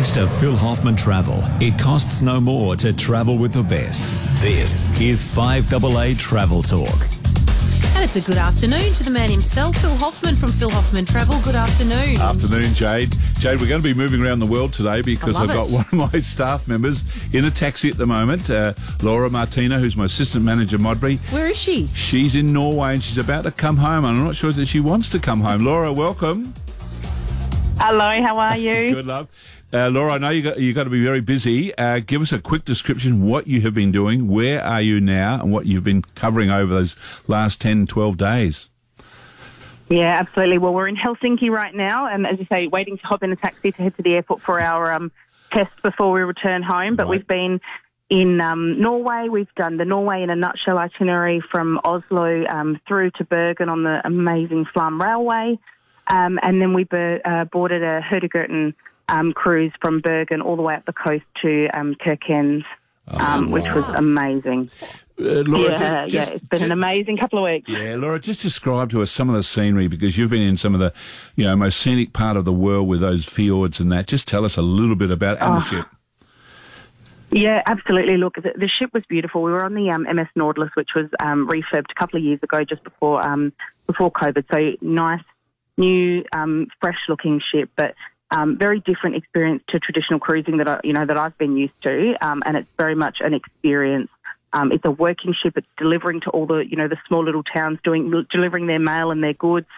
Thanks to Phil Hoffman Travel, it costs no more to travel with the best. This is 5AA Travel Talk. And it's a good afternoon to the man himself, Phil Hoffman from Phil Hoffman Travel. Good afternoon. Afternoon, Jade. Jade, we're going to be moving around the world today because I I've love got it. one of my staff members in a taxi at the moment, uh, Laura Martina, who's my assistant manager, Modbury. Where is she? She's in Norway and she's about to come home. I'm not sure that she wants to come home. Laura, welcome. Hello, how are you? Good love. Uh, Laura, I know you got you got to be very busy. Uh, give us a quick description what you have been doing, where are you now, and what you've been covering over those last 10, 12 days. Yeah, absolutely. Well, we're in Helsinki right now, and as you say, waiting to hop in a taxi to head to the airport for our um, test before we return home. But Right. we've been in um, Norway. We've done the Norway in a nutshell itinerary from Oslo um, through to Bergen on the amazing Flam Railway, um, and then we ber- uh, boarded a Hurtigruten um, cruise from Bergen all the way up the coast to um, Kirkenes. Um, which was amazing. Uh, Laura, yeah, just- yeah, it's been ju- an amazing couple of weeks. Yeah, Laura, just describe to us some of the scenery because you've been in some of the, you know, most scenic part of the world with those fjords and that. Just tell us a little bit about and the ship. Yeah, absolutely. Look, the, the ship was beautiful. We were on the um, MS Nautilus, which was um, refurbed a couple of years ago, just before um, before COVID. So nice, new, um, fresh-looking ship, but um, very different experience to traditional cruising that I, you know that I've been used to, um, and it's very much an experience. Um, it's a working ship. It's delivering to all the you know the small little towns, doing delivering their mail and their goods,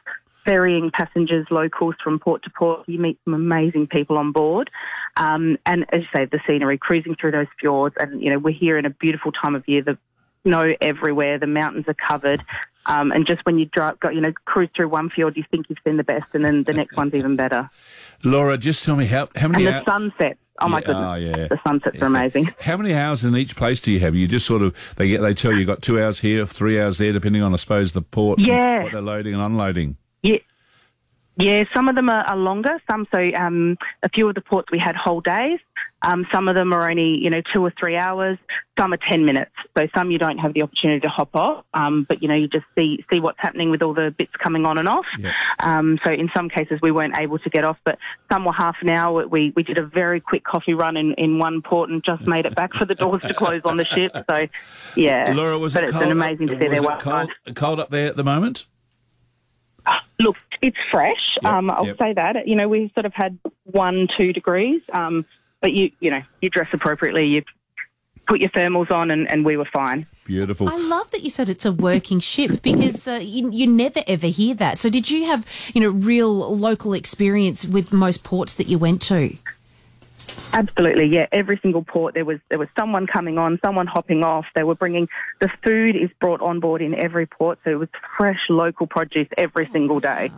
ferrying passengers, locals from port to port. You meet some amazing people on board. Um, and as you say, the scenery, cruising through those fjords, and you know we're here in a beautiful time of year. The snow everywhere, the mountains are covered, um, and just when you drive, go, you know, cruise through one fjord, you think you've seen the best, and then the next one's even better. Laura, just tell me how how many And the sunsets, oh my Yeah, goodness, oh, yeah. the sunsets are amazing. how many hours in each place do you have? You just sort of they get they tell you you got two hours here, three hours there, depending on I suppose the port, Yeah. what they're loading and unloading. Yeah. Yeah, some of them are, are longer. Some, so um, a few of the ports we had whole days. Um, some of them are only, you know, two or three hours. Some are ten minutes. So some you don't have the opportunity to hop off. Um, but you know, you just see see what's happening with all the bits coming on and off. Yeah. Um, so in some cases we weren't able to get off, but some were half an hour. We we did a very quick coffee run in, in one port and just made it back for the doors to close on the ship. So yeah, Laura, was but it it's cold? been amazing to see their one cold, cold up there at the moment? Look, it's fresh. Yep, um, I'll yep. say that. You know, we sort of had one, two degrees, um, but you, you know, you dress appropriately. You put your thermals on, and, and we were fine. Beautiful. I love that you said it's a working ship because uh, you, you never ever hear that. So, did you have you know real local experience with most ports that you went to? Absolutely, yeah. Every single port, there was there was someone coming on, someone hopping off. They were bringing the food is brought on board in every port, so it was fresh local produce every single day.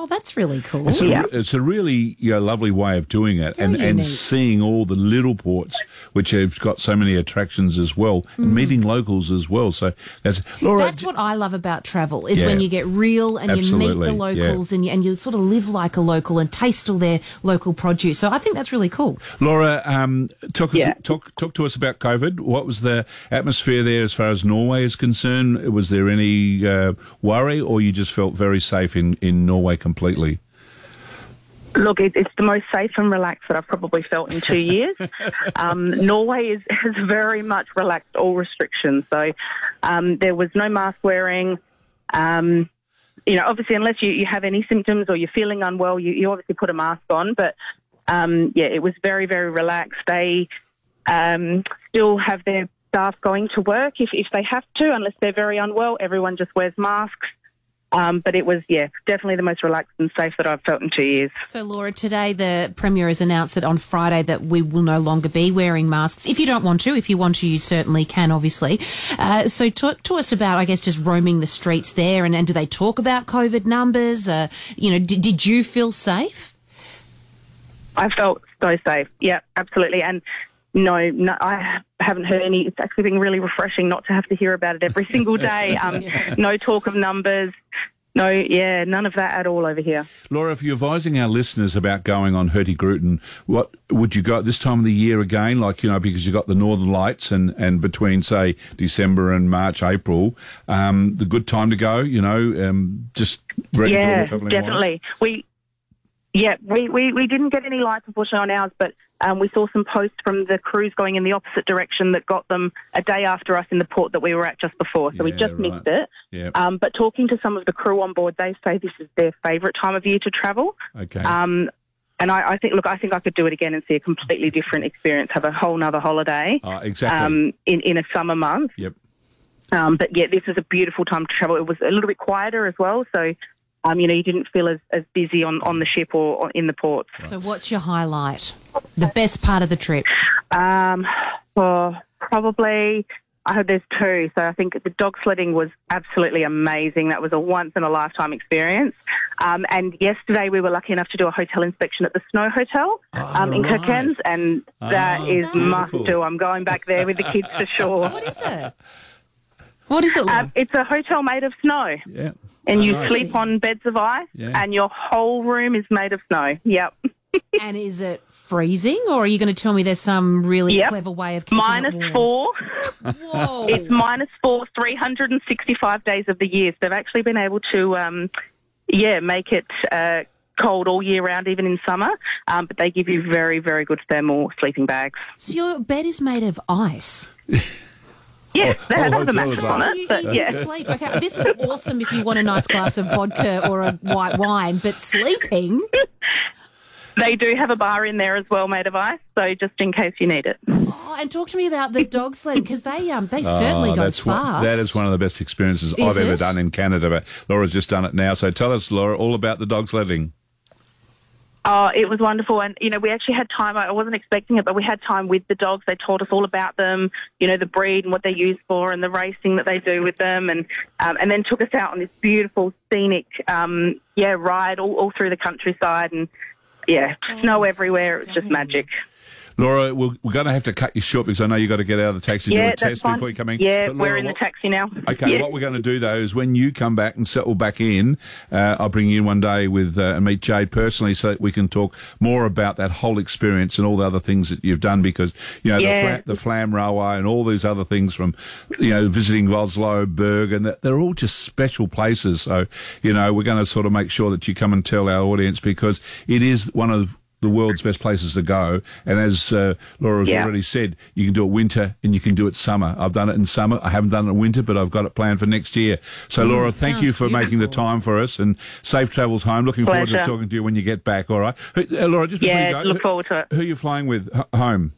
Oh, that's really cool. It's a, Yeah. it's a really you know, lovely way of doing it and, Very and unique. seeing all the little ports which have got so many attractions as well and meeting locals as well. So that's Laura. Mm. That's what I love about travel is Yeah. when you get real and you meet Absolutely, the yeah. locals and, you, and you sort of live like a local and taste all their local produce. So I think that's really cool. Laura, um, talk, Yeah. us, talk talk to us about COVID. What was the atmosphere there as far as Norway is concerned? Was there any uh, worry, or you just felt very safe in, in Norway completely? Look, it, it's the most safe and relaxed that I've probably felt in two years. um, Norway is, has very much relaxed all restrictions. So um, there was no mask wearing. Um, you know, obviously, unless you, you have any symptoms or you're feeling unwell, you, you obviously put a mask on. But um, yeah, it was very, very relaxed. They um, still have their staff going to work if, if they have to, unless they're very unwell. Everyone just wears masks. Um, but it was, yeah, definitely the most relaxed and safe that I've felt in two years. So, Laura, today the Premier has announced that on Friday that we will no longer be wearing masks. If you don't want to, if you want to, you certainly can, obviously. Uh, so, talk to us about, I guess, just roaming the streets there, and, and do they talk about COVID numbers? Uh, you know, did, did you feel safe? I felt so safe. Yeah, absolutely. And no, no, I haven't heard any. It's actually been really refreshing not to have to hear about it every single day. Um, No talk of numbers. No, yeah, none of that at all over here. Laura, if you're advising our listeners about going on Hurtigruten, what would you go at this time of the year again? Like, you know, because you've got the Northern Lights and, and between, say, December and March, April, um, the good time to go, you know, um, just ready yeah, definitely. We Yeah, we, we, we didn't get any lights, unfortunately, on ours, but um, we saw some posts from the crews going in the opposite direction that got them a day after us in the port that we were at just before. So we just right. missed it. Yeah. Um, but talking to some of the crew on board, they say this is their favourite time of year to travel. Okay. Um, and I, I think, look, I think I could do it again and see a completely different experience, have a whole nother holiday Uh, exactly. um, in, in a summer month. yep. Um, but yeah, this is a beautiful time to travel. It was a little bit quieter as well, so um, you know you didn't feel as, as busy on, on the ship or, or in the ports. So, what's your highlight? The best part of the trip? Um, well, probably I heard there's two. So I think the dog sledding was absolutely amazing. That was a once in a lifetime experience. Um, and yesterday we were lucky enough to do a hotel inspection at the Snow Hotel um, in right. Kirkenes, and that Oh, is must do. I'm going back there with the kids for sure. What is it? What is it, Like? Um, it's a hotel made of snow. Yeah. And you Nice. sleep on beds of ice, Yeah. and your whole room is made of snow. Yep. and is it freezing, or are you going to tell me there's some really Yep. clever way of keeping Minus it warm? four. Whoa! It's minus four, 365 days of the year. So they've actually been able to, um, yeah, make it uh, cold all year round, even in summer. Um, but they give you very, very good thermal sleeping bags. so your bed is made of ice. Yeah, Oh, they oh, have a hotel mattress on ice. So it. you But yeah. sleep. Okay, this is awesome if you want a nice glass of vodka or a white wine, but sleeping. They do have a bar in there as well made of ice, so just in case you need it. Oh, and talk to me about the dog sled because they um they certainly Oh, go that's fast. One, that is one of the best experiences Is I've ever done in Canada. But Laura's just done it now. So tell us, Laura, all about the dog sledding. Oh, it was wonderful. And, you know, we actually had time. I wasn't expecting it, but we had time with the dogs. They told us all about them, you know, the breed and what they're used for and the racing that they do with them. And, um, and then took us out on this beautiful, scenic, um, yeah, ride all, all through the countryside. And, yeah, snow everywhere. It was just magic. Laura, we're, we're going to have to cut you short because I know you've got to get out of the taxi yeah, do a test fine. before you come in. Yeah, But we're Laura, in the taxi now. Okay, Yeah. what we're going to do though is when you come back and settle back in, uh, I'll bring you in one day with uh, and meet Jade personally, so that we can talk more about that whole experience and all the other things that you've done. Because you know Yeah. the, fla- the Flam Railway and all these other things from you know visiting Oslo, Berg, and that they're all just special places. So you know we're going to sort of make sure that you come and tell our audience because it is one of the world's best places to go. And as uh, Laura has Yeah. already said, you can do it winter and you can do it summer. I've done it in summer. I haven't done it in winter, but I've got it planned for next year. So, Laura, thank you for making the time for us and safe travels home. Looking forward to talking to you when you get back. All right, Who- uh, Laura. Just before Yeah, you go, look who- forward to it. Who are you flying with h- home?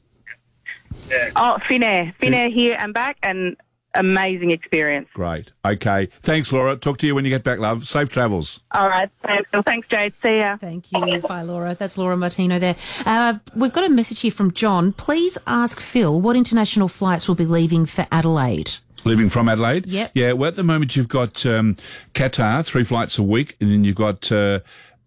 Oh, Finnair. Finnair here and back, and amazing experience. Great. Okay. Thanks, Laura. Talk to you when you get back, love. Safe travels. All right. Thanks, Well, thanks Jade. See ya. Thank you. Bye, Laura. That's Laura Martino there. Uh, we've got a message here from John. Please ask Phil what international flights will be leaving for Adelaide. Leaving from Adelaide? Yep. Yeah, well, at the moment you've got um, Qatar, three flights a week, and then you've got uh,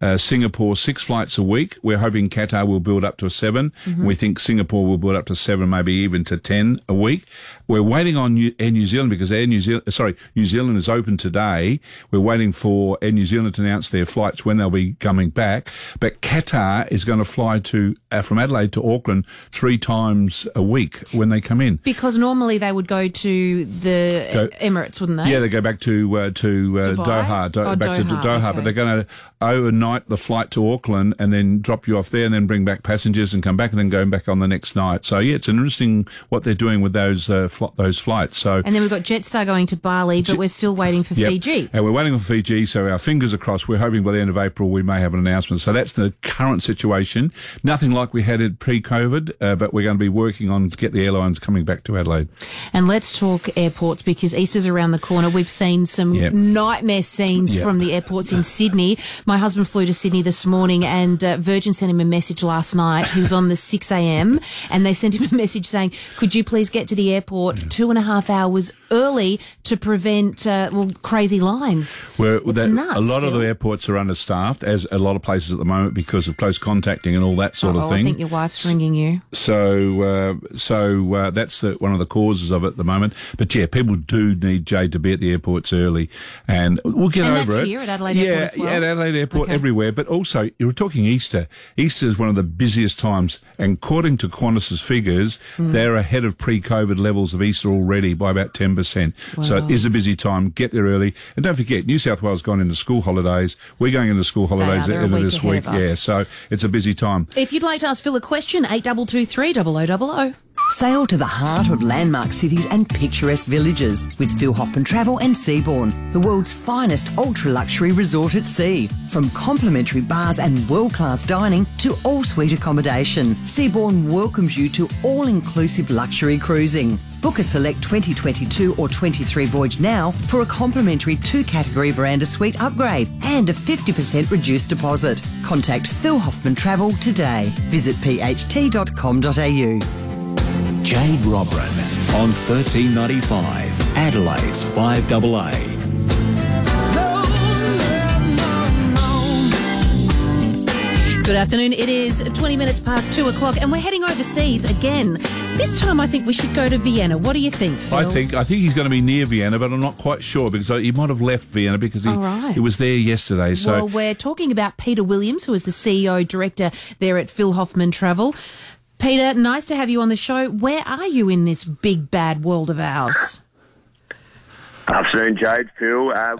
uh, Singapore, six flights a week. We're hoping Qatar will build up to a 7 We think Singapore will build up to seven, maybe even to 10 a week. We're waiting on New- Air New Zealand because Air New Zealand, sorry, New Zealand is open today. We're waiting for Air New Zealand to announce their flights when they'll be coming back. But Qatar is going to fly to uh, from Adelaide to Auckland three times a week when they come in. Because normally they would go to the Go- Emirates, wouldn't they? Yeah, they go back to uh, to uh, Doha, do- Oh, back to Doha, Doha, okay. but they're going to overnight the flight to Auckland and then drop you off there and then bring back passengers and come back and then go back on the next night. So yeah, it's interesting what they're doing with those uh, fl- those flights. So And then we've got Jetstar going to Bali, but we're still waiting for Yep. Fiji. And we're waiting for Fiji, so our fingers are crossed. We're hoping by the end of April we may have an announcement. So that's the current situation. Nothing like we had it pre-COVID, uh, but we're going to be working on to get the airlines coming back to Adelaide. And let's talk airports because Easter's around the corner. We've seen some Yep. nightmare scenes Yep. from the airports in Sydney. My husband flew to Sydney this morning and uh, Virgin sent him a message last night. He was on the 6 a.m. and they sent him a message saying, could you please get to the airport two and a half hours early to prevent, uh, well, crazy lines. It's that, nuts, a lot of the airports are understaffed, as a lot of places at the moment, because of close contacting and all that sort oh, of thing. I think your wife's ringing you. So, uh, so uh, that's the, one of the causes of it at the moment. But yeah, people do need Jade to be at the airports early, and we'll get And over that's it. here at Adelaide yeah, Airport as well? Yeah, at Adelaide airport, Okay. everywhere. But also, you were talking Easter. Easter is one of the busiest times, and according to Qantas's figures, Hmm. they're ahead of pre-COVID levels of Easter already by about ten percent. So it is a busy time. Get there early, and don't forget, New South Wales gone into school holidays. We're going into school holidays are. They're a at the end of this week. Yeah, so it's a busy time. If you'd like to ask Phil a question, eight double two three double o double o. Sail to the heart of landmark cities and picturesque villages with Phil Hoffman Travel and Seabourn, the world's finest ultra luxury resort at sea. From complimentary bars and world class dining to all suite accommodation, Seabourn welcomes you to all inclusive luxury cruising. Book a select 2022 or 23 voyage now for a complimentary two category veranda suite upgrade and a 50% reduced deposit. Contact Phil Hoffman Travel today. Visit pht.com.au. Jade Robran on 1395, Adelaide's 5AA. Good afternoon. It is 20 minutes past two o'clock, and we're heading overseas again. This time, I think we should go to Vienna. What do you think, Phil? I think I think he's going to be near Vienna, but I'm not quite sure because he might have left Vienna because he, All right. he was there yesterday. So well, we're talking about Peter Williams, who is the CEO director there at Phil Hoffman Travel. Peter, nice to have you on the show. Where are you in this big bad world of ours? Afternoon, Jade. Phil. Uh,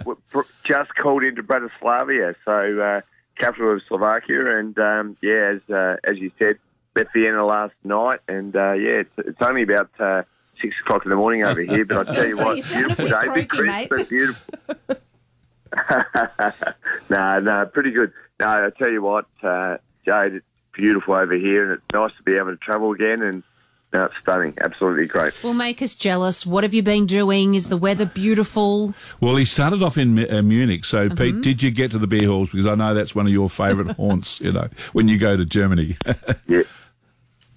just called into Bratislava, so uh, capital of Slovakia, and um, yeah, as uh, as you said, left Vienna last night, and uh, yeah, it's, it's only about uh, six o'clock in the morning over here. But I tell you So what, you beautiful day, big croaky, crisp, mate. but beautiful. no, no, pretty good. No, I tell you what, uh, Jade, beautiful over here, and it's nice to be able to travel again, and no, it's stunning, absolutely great. Will make us jealous. What have you been doing? Is the weather beautiful? Well, he started off in uh, Munich. So, Mm-hmm. Pete, did you get to the beer halls? Because I know that's one of your favourite haunts. You know, when you go to Germany. Yeah.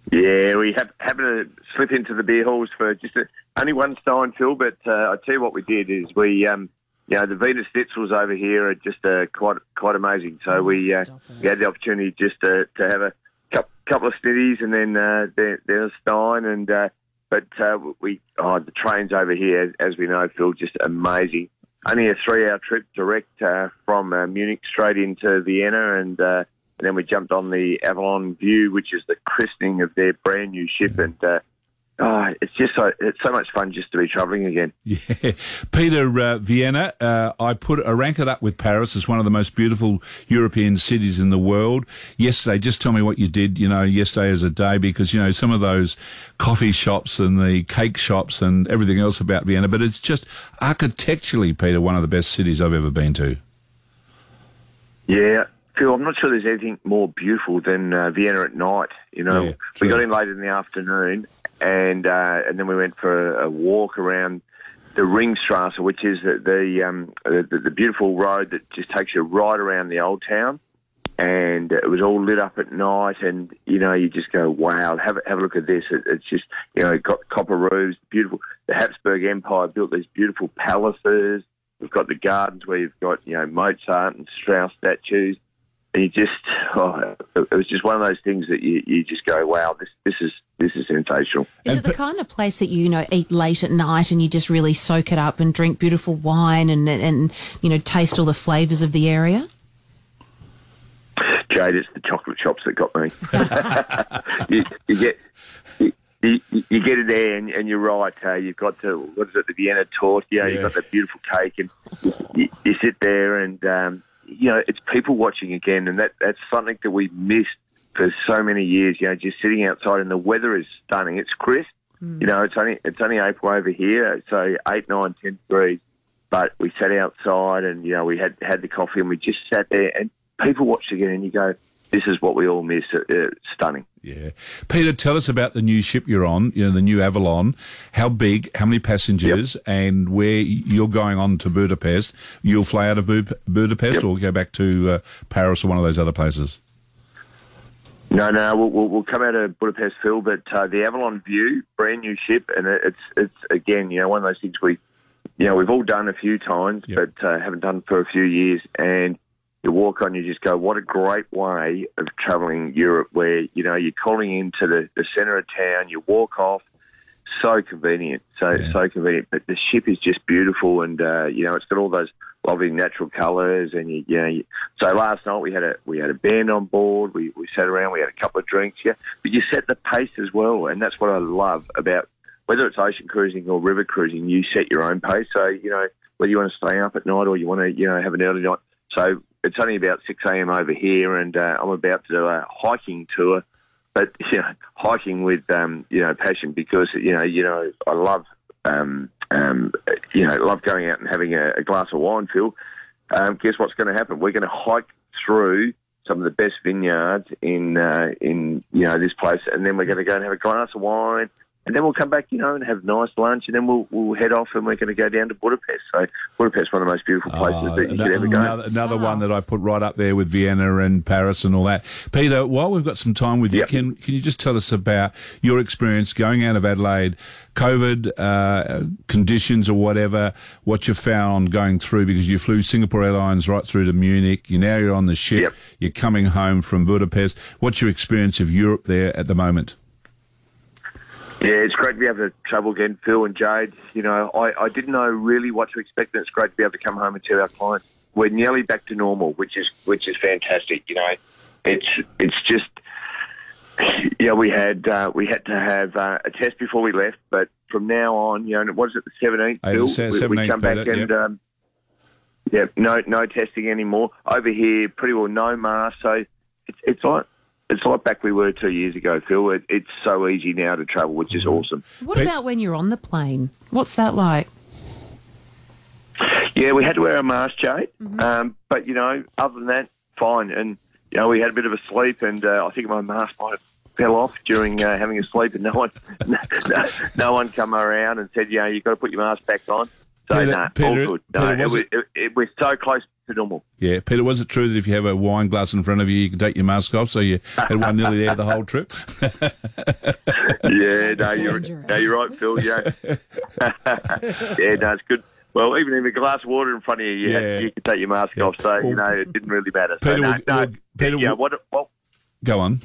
Yeah, we hap- happened to slip into the beer halls for just a, only one stein fill, but uh, I tell you what we did is we, um, you know, the Wiener Schnitzels over here are just uh, quite quite amazing. So we, uh, we had the opportunity just to, to have a cou- couple of snitties and then uh, there, there's a stein and uh, but uh, we oh the trains over here, as we know, Phil, just amazing. Only a three-hour trip direct uh, from uh, Munich straight into Vienna, and, uh, and then we jumped on the Avalon View, which is the christening of their brand new ship, and uh, oh, it's just so it's so much fun just to be travelling again. Yeah, Peter uh, Vienna. Uh, I put I rank it up with Paris as one of the most beautiful European cities in the world. Yesterday, just tell me what you did. You know, yesterday as a day because you know some of those coffee shops and the cake shops and everything else about Vienna. But it's just architecturally, Peter, one of the best cities I've ever been to. Yeah, Phil, I'm not sure there's anything more beautiful than uh, Vienna at night. You know, Yeah, we got in late in the afternoon, and uh, and then we went for a, a walk around the Ringstrasse, which is the the, um, the the beautiful road that just takes you right around the old town. And it was all lit up at night, and you know you just go, "Wow! Have a, have a look at this." It, it's just you know got copper roofs, beautiful. The Habsburg Empire built these beautiful palaces. We've got the gardens where you've got you know Mozart and Strauss statues, and you just oh, it was just one of those things that you, you just go, wow, this this is this is sensational. Is And it the pe- kind of place that you, you know eat late at night and you just really soak it up and drink beautiful wine and and, and you know taste all the flavours of the area? Jade, it's the chocolate shops that got me. you, you get. You, you, you get it there, and, and you're right. Uh, you've got to what is it, the Vienna torte? You know, Yeah. you've got that beautiful cake, and you, you sit there, and um, you know it's people watching again, and that that's something that we missed for so many years. You know, just sitting outside, and the weather is stunning. It's crisp. You know, it's only it's only April over here, so eight, nine, ten degrees. But we sat outside, and you know, we had had the coffee, and we just sat there, and people watched again, and you go, "This is what we all miss." Uh, stunning. Yeah, Peter, tell us about the new ship you're on. You know, the new Avalon. How big? How many passengers? And where you're going on to Budapest? You'll fly out of Bu- Budapest, Yep. or go back to uh, Paris or one of those other places. No, no, we'll, we'll, we'll come out of Budapest, Phil, but uh, the Avalon View, brand new ship, and it's it's again, you know, one of those things we, you know, we've all done a few times, Yep. but uh, haven't done for a few years. And you walk on, you just go, what a great way of travelling Europe, where you know you're calling into the, the centre of town, you walk off, so convenient, so Yeah. so convenient. But the ship is just beautiful, and uh, you know, it's got all those lovely natural colours, and you, you know. You, so last night we had a we had a band on board. We we sat around. We had a couple of drinks. Yeah, but you set the pace as well, and that's what I love about whether it's ocean cruising or river cruising. You set your own pace. So you know whether you want to stay up at night or you want to you know have an early night. So it's only about six a.m. over here, and uh, I'm about to do a hiking tour. But you know, hiking with um, you know passion because you know you know I love um, um, you know, love going out and having a, a glass of wine, Phil. Um, guess what's going to happen? We're going to hike through some of the best vineyards in uh, in you know this place, and then we're going to go and have a glass of wine, and then we'll come back, you know, and have nice lunch, and then we'll we'll head off, and we're going to go down to Budapest. So Budapest, one of the most beautiful places Oh, that you another, could ever go. Another, another one that I put right up there with Vienna and Paris and all that. Peter, while we've got some time with you, Yep. can can you just tell us about your experience going out of Adelaide, COVID uh, conditions or whatever, what you found going through because you flew Singapore Airlines right through to Munich. You now you're on the ship. Yep. You're coming home from Budapest. What's your experience of Europe there at the moment? Yeah, it's great to be able to travel again, Phil and Jade. You know, I, I didn't know really what to expect, and it's great to be able to come home and tell our clients we're nearly back to normal, which is which is fantastic. You know, it's it's just yeah, we had uh, we had to have uh, a test before we left, but from now on, you know, and what is it, the seventeenth? We, we come back and yep. um, yeah, no no testing anymore over here. Pretty well no mask, so it's it's like. It's like back we were two years ago, Phil. It, it's so easy now to travel, which is awesome. What about when you're on the plane? What's that like? Yeah, we had to wear a mask, Jade. Mm-hmm. Um, but you know, other than that, fine. And you know, we had a bit of a sleep, and uh, I think my mask might have fell off during uh, having a sleep, and no one, no, no one come around and said, you know, you've got to put your mask back on. So Peter- no, all good. No, Peter, it, was was, it- it, it, we're so close to normal. Yeah, Peter, was it true that if you have a wine glass in front of you, you can take your mask off? So you had one nearly there the whole trip. Yeah, no, you're, no, you're right, Phil. Yeah, yeah, no, it's good. Well, even if a glass of water in front of you, you, Yeah. you can take your mask Yeah. off. So Well, you know, it didn't really matter. So Peter, no, would- no, would- Peter, yeah, would- what, what Go on.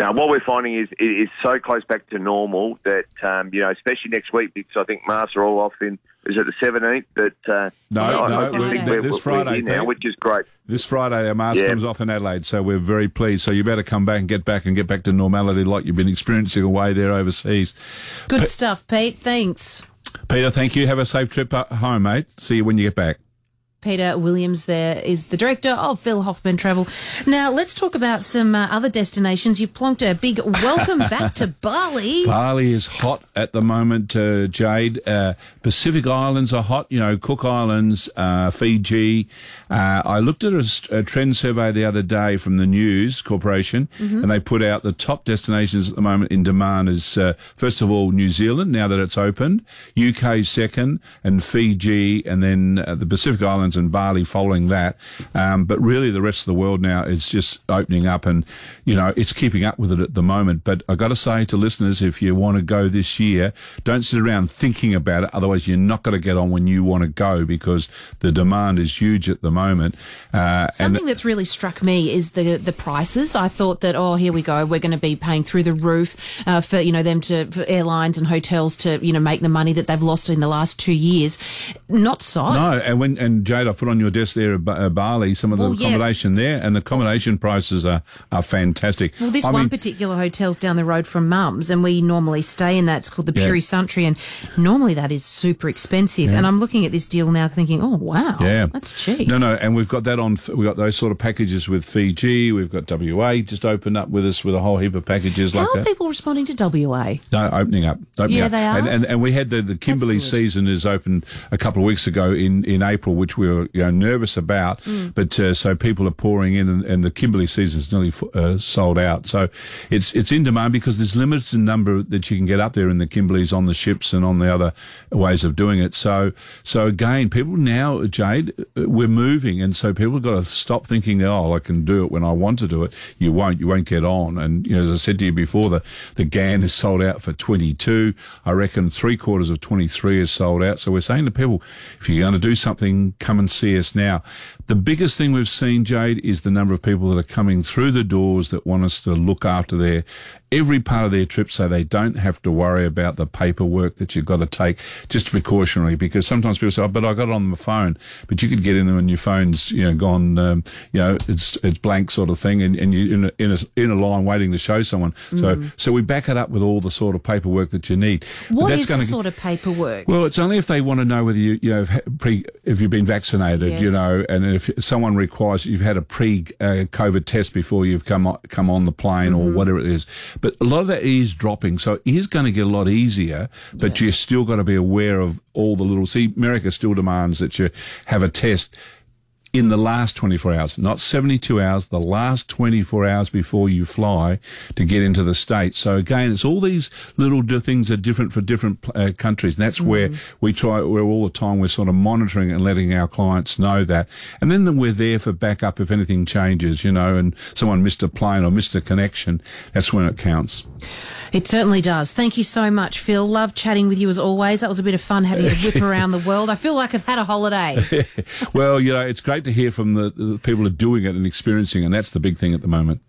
Now, what we're finding is it is so close back to normal that um, you know, especially next week, because I think masks are all off in is it the seventeenth? But uh, No, I- I no, just we're- think we're, this we're Friday, here now, which is great. This Friday, our mask Yeah. comes off in Adelaide, so we're very pleased. So you better come back and get back and get back to normality like you've been experiencing away there overseas. Good stuff, Pete. Thanks. Peter, thank you. Have a safe trip uh, home, mate. See you when you get back. Peter Williams there is the director of Phil Hoffman Travel. Now, let's talk about some uh, other destinations. You've plonked a big welcome back to Bali. Bali is hot at the moment, uh, Jade. Uh, Pacific Islands are hot, you know, Cook Islands, uh, Fiji. Uh, I looked at a trend survey the other day from the News Corporation, Mm-hmm. and they put out the top destinations at the moment in demand is, uh, first of all, New Zealand, now that it's opened, UK second, and Fiji, and then uh, the Pacific Islands and Bali following that. Um, but really, the rest of the world now is just opening up, and, you know, it's keeping up with it at the moment. But I got to say to listeners, if you want to go this year, don't sit around thinking about it. Otherwise, you're not going to get on when you want to go because the demand is huge at the moment. Uh, and Something that's really struck me is the the prices. I thought that oh here we go, we're going to be paying through the roof uh, for you know them to for airlines and hotels to you know make the money that they've lost in the last two years. Not so. No, and when and Jade, I've put on your desk there at Bali some of the Well, yeah. accommodation there, and the accommodation prices are are fantastic. Well, this I one mean, particular hotel's down the road from Mum's, and we normally stay in that. It's called the Yeah. Puri Santrian, and normally that is super expensive. And I'm looking at this deal now, thinking, oh wow, Yeah, that's cheap. No, no, and we've got that on. We've got those sort of packages with Fiji. We've got WA just opened up with us with a whole heap of packages like How are that. people responding to WA? No, opening up. Opening Yeah, up. they are? And, and, and we had the, the Kimberley season is opened a couple of weeks ago in, in April, which we were you know, nervous about. Mm. But uh, so people are pouring in, and, and the Kimberley season's nearly uh, sold out. So it's it's in demand because there's limited number that you can get up there in the Kimberleys on the ships and on the other ways of doing it. So so again, people now, Jade, uh, we're moving, and so people have got to stop thinking, oh, I can do it when I want to do it. You won't. You won't get on. And you know, as I said to you before, the the Ghan is sold out for 22. I reckon three quarters of 23 is sold out. So we're saying to people, if you're going to do something, come and see us now. The biggest thing we've seen, Jade, is the number of people that are coming through the doors that want us to look after their every part of their trip so they don't have to worry about the paperwork that you've got to take just precautionary because sometimes people say, oh, but I got it on my phone, but you could get in there and your phone's, you know, gone, um, you know, it's, it's blank sort of thing and, and you're in a, in a, in a line waiting to show someone. So, so we back it up with all the sort of paperwork that you need. What that's is the sort of paperwork? well, it's only if they want to know whether you, you know, pre, if you've been vaccinated, you know, and if someone requires you've had a pre uh, COVID test before you've come on, come on the plane Mm-hmm. or whatever it is. But a lot of that is dropping, so it is going to get a lot easier. But you're still got to be aware of all the little. See, America still demands that you have a test in the last 24 hours, not 72 hours, the last 24 hours before you fly to get into the States. So again, it's all these little things are different for different uh, countries. And that's where we try, where all the time we're sort of monitoring and letting our clients know that. And then we're there for backup if anything changes, you know, and someone missed a plane or missed a connection. That's when it counts. It certainly does. Thank you so much, Phil. Love chatting with you as always. That was a bit of fun having a whip around the world. I feel like I've had a holiday. well, you know, it's great to hear from the, the people who are doing it and experiencing, and that's the big thing at the moment.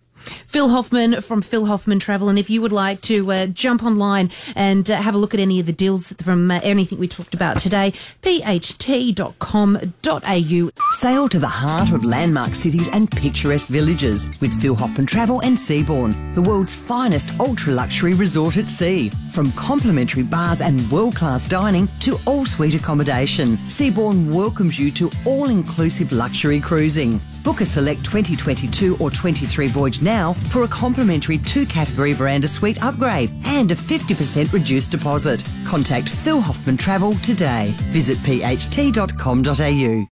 Phil Hoffman from Phil Hoffman Travel. And if you would like to uh, jump online and uh, have a look at any of the deals from uh, anything we talked about today, pht.com.au. Sail to the heart of landmark cities and picturesque villages with Phil Hoffman Travel and Seabourn, the world's finest ultra luxury resort at sea. From complimentary bars and world class dining to all suite accommodation, Seabourn welcomes you to all inclusive luxury cruising. Book a select 2022 or 23 voyage now for a complimentary two category veranda suite upgrade and a 50% reduced deposit. Contact Phil Hoffman Travel today. Visit pht.com.au.